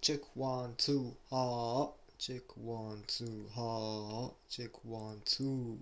check one two ha check one two ha check one two.